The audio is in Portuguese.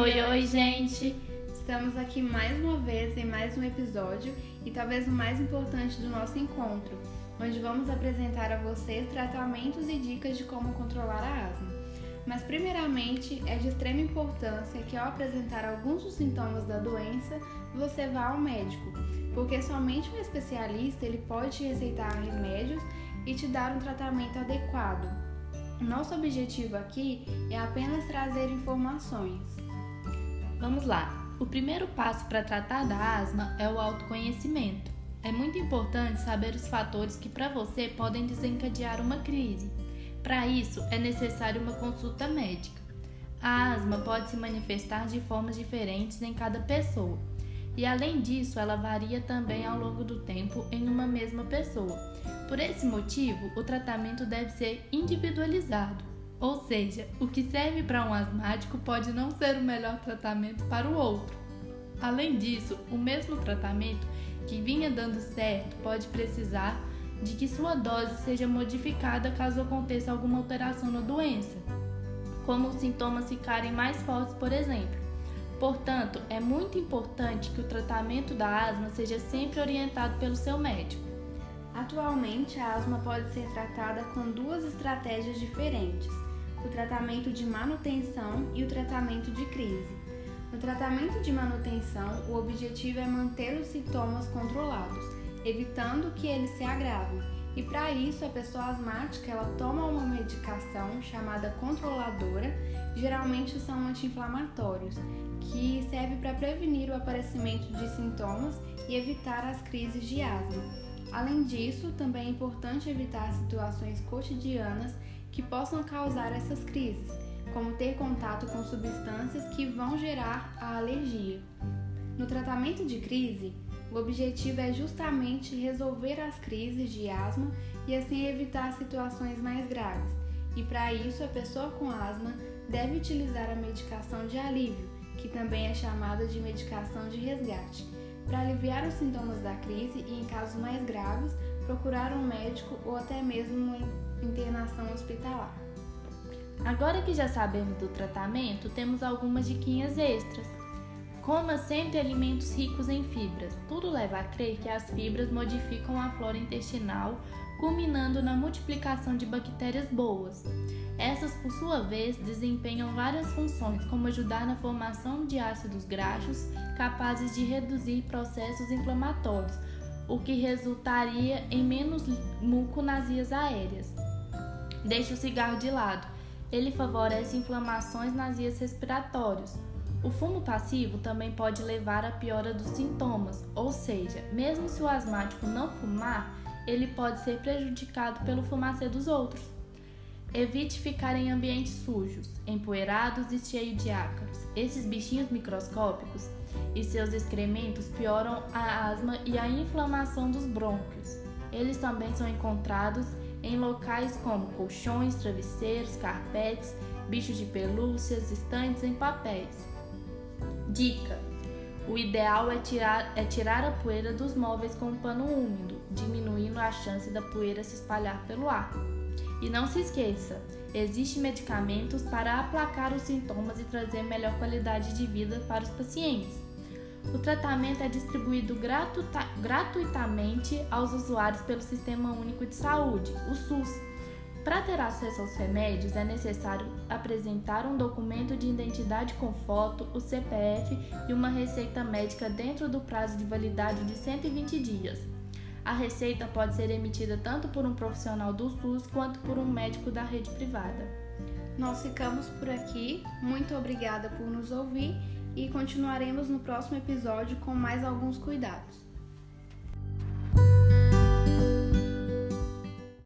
Oi, oi, gente! Estamos aqui mais uma vez em mais um episódio e talvez o mais importante do nosso encontro, onde vamos apresentar a vocês tratamentos e dicas de como controlar a asma. Mas, primeiramente, é de extrema importância que, ao apresentar alguns dos sintomas da doença, você vá ao médico, porque somente um especialista ele pode te receitar remédios e te dar um tratamento adequado. Nosso objetivo aqui é apenas trazer informações. Vamos lá! O primeiro passo para tratar da asma é o autoconhecimento. É muito importante saber os fatores que para você podem desencadear uma crise. Para isso, é necessário uma consulta médica. A asma pode se manifestar de formas diferentes em cada pessoa, e além disso, ela varia também ao longo do tempo em uma mesma pessoa. Por esse motivo, o tratamento deve ser individualizado, ou seja, o que serve para um asmático pode não ser o melhor tratamento para o outro. Além disso, o mesmo tratamento que vinha dando certo pode precisar de que sua dose seja modificada caso aconteça alguma alteração na doença, como os sintomas ficarem mais fortes, por exemplo. Portanto, é muito importante que o tratamento da asma seja sempre orientado pelo seu médico. Atualmente, a asma pode ser tratada com duas estratégias diferentes: o tratamento de manutenção e o tratamento de crise. No tratamento de manutenção, o objetivo é manter os sintomas controlados, evitando que eles se agravem. E para isso, a pessoa asmática ela toma uma medicação chamada controladora, geralmente são anti-inflamatórios, que serve para prevenir o aparecimento de sintomas e evitar as crises de asma. Além disso, também é importante evitar situações cotidianas que possam causar essas crises, como ter contato com substâncias que vão gerar a alergia. No tratamento de crise, o objetivo é justamente resolver as crises de asma e assim evitar situações mais graves. E para isso, a pessoa com asma deve utilizar a medicação de alívio, que também é chamada de medicação de resgate para aliviar os sintomas da crise e, em casos mais graves, procurar um médico ou até mesmo uma internação hospitalar. Agora que já sabemos do tratamento, temos algumas diquinhas extras. Coma sempre alimentos ricos em fibras. Tudo leva a crer que as fibras modificam a flora intestinal, culminando na multiplicação de bactérias boas. Essas, por sua vez, desempenham várias funções, como ajudar na formação de ácidos graxos capazes de reduzir processos inflamatórios, o que resultaria em menos muco nas vias aéreas. Deixe o cigarro de lado. Ele favorece inflamações nas vias respiratórias. O fumo passivo também pode levar à piora dos sintomas, ou seja, mesmo se o asmático não fumar, ele pode ser prejudicado pelo fumacê dos outros. Evite ficar em ambientes sujos, empoeirados e cheios de ácaros. Esses bichinhos microscópicos e seus excrementos pioram a asma e a inflamação dos brônquios. Eles também são encontrados em locais como colchões, travesseiros, carpetes, bichos de pelúcias, estantes em papéis. Dica: o ideal é tirar, é tirar a poeira dos móveis com um pano úmido, diminuindo a chance da poeira se espalhar pelo ar. E não se esqueça, existem medicamentos para aplacar os sintomas e trazer melhor qualidade de vida para os pacientes. O tratamento é distribuído gratuita gratuitamente aos usuários pelo Sistema Único de Saúde, o SUS. Para ter acesso aos remédios, é necessário apresentar um documento de identidade com foto, o CPF e uma receita médica dentro do prazo de validade de 120 dias. A receita pode ser emitida tanto por um profissional do SUS quanto por um médico da rede privada. Nós ficamos por aqui. Muito obrigada por nos ouvir e continuaremos no próximo episódio com mais alguns cuidados.